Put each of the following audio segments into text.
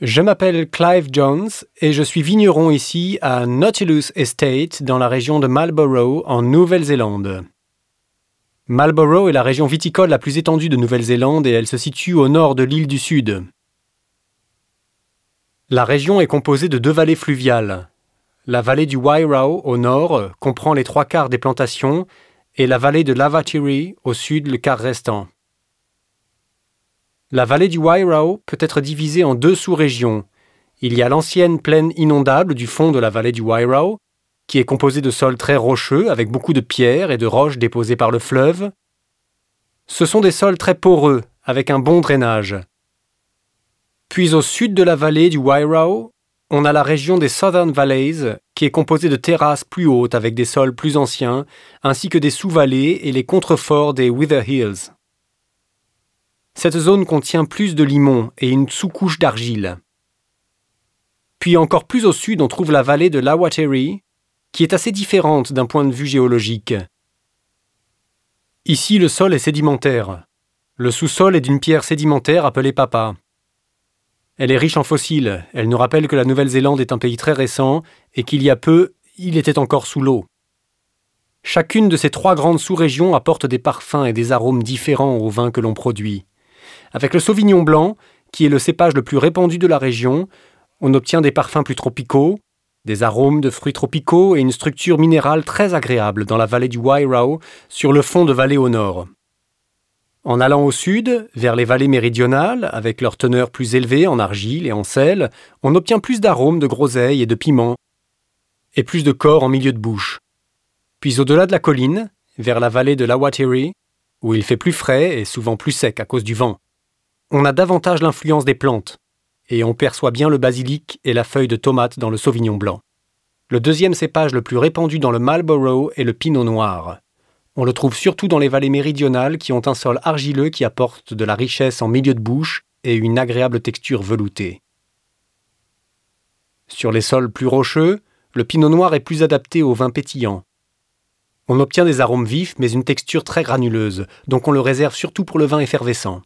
Je m'appelle Clive Jones et je suis vigneron ici à Nautilus Estate dans la région de Marlborough en Nouvelle-Zélande. Marlborough est la région viticole la plus étendue de Nouvelle-Zélande et elle se situe au nord de l'île du Sud. La région est composée de deux vallées fluviales. La vallée du Wairau au nord comprend les trois quarts des plantations et la vallée de Lavatiri au sud le quart restant. La vallée du Wairau peut être divisée en deux sous-régions. Il y a l'ancienne plaine inondable du fond de la vallée du Wairau, qui est composée de sols très rocheux avec beaucoup de pierres et de roches déposées par le fleuve. Ce sont des sols très poreux, avec un bon drainage. Puis au sud de la vallée du Wairau, on a la région des Southern Valleys, qui est composée de terrasses plus hautes avec des sols plus anciens, ainsi que des sous-vallées et les contreforts des Wither Hills. Cette zone contient plus de limon et une sous-couche d'argile. Puis encore plus au sud, on trouve la vallée de l'Awateri, qui est assez différente d'un point de vue géologique. Ici, le sol est sédimentaire. Le sous-sol est d'une pierre sédimentaire appelée papa. Elle est riche en fossiles. Elle nous rappelle que la Nouvelle-Zélande est un pays très récent et qu'il y a peu, il était encore sous l'eau. Chacune de ces trois grandes sous-régions apporte des parfums et des arômes différents au vin que l'on produit. Avec le Sauvignon blanc, qui est le cépage le plus répandu de la région, on obtient des parfums plus tropicaux, des arômes de fruits tropicaux et une structure minérale très agréable dans la vallée du Wairau, sur le fond de vallée au nord. En allant au sud, vers les vallées méridionales, avec leur teneur plus élevée en argile et en sel, on obtient plus d'arômes de groseille et de piment, et plus de corps en milieu de bouche. Puis au-delà de la colline, vers la vallée de l'Awatiri, où il fait plus frais et souvent plus sec à cause du vent on a davantage l'influence des plantes, et on perçoit bien le basilic et la feuille de tomate dans le sauvignon blanc. Le deuxième cépage le plus répandu dans le Marlborough est le pinot noir. On le trouve surtout dans les vallées méridionales qui ont un sol argileux qui apporte de la richesse en milieu de bouche et une agréable texture veloutée. Sur les sols plus rocheux, le pinot noir est plus adapté au vin pétillant. On obtient des arômes vifs mais une texture très granuleuse, donc on le réserve surtout pour le vin effervescent.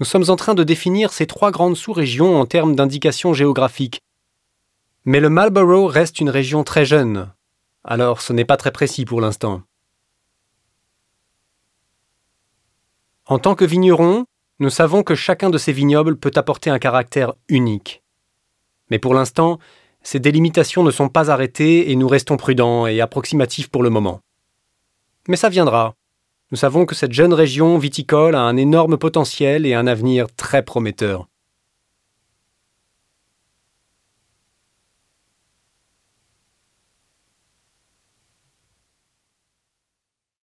Nous sommes en train de définir ces trois grandes sous-régions en termes d'indications géographiques. Mais le Marlborough reste une région très jeune, alors ce n'est pas très précis pour l'instant. En tant que vigneron, nous savons que chacun de ces vignobles peut apporter un caractère unique. Mais pour l'instant, ces délimitations ne sont pas arrêtées et nous restons prudents et approximatifs pour le moment. Mais ça viendra. Nous savons que cette jeune région viticole a un énorme potentiel et un avenir très prometteur.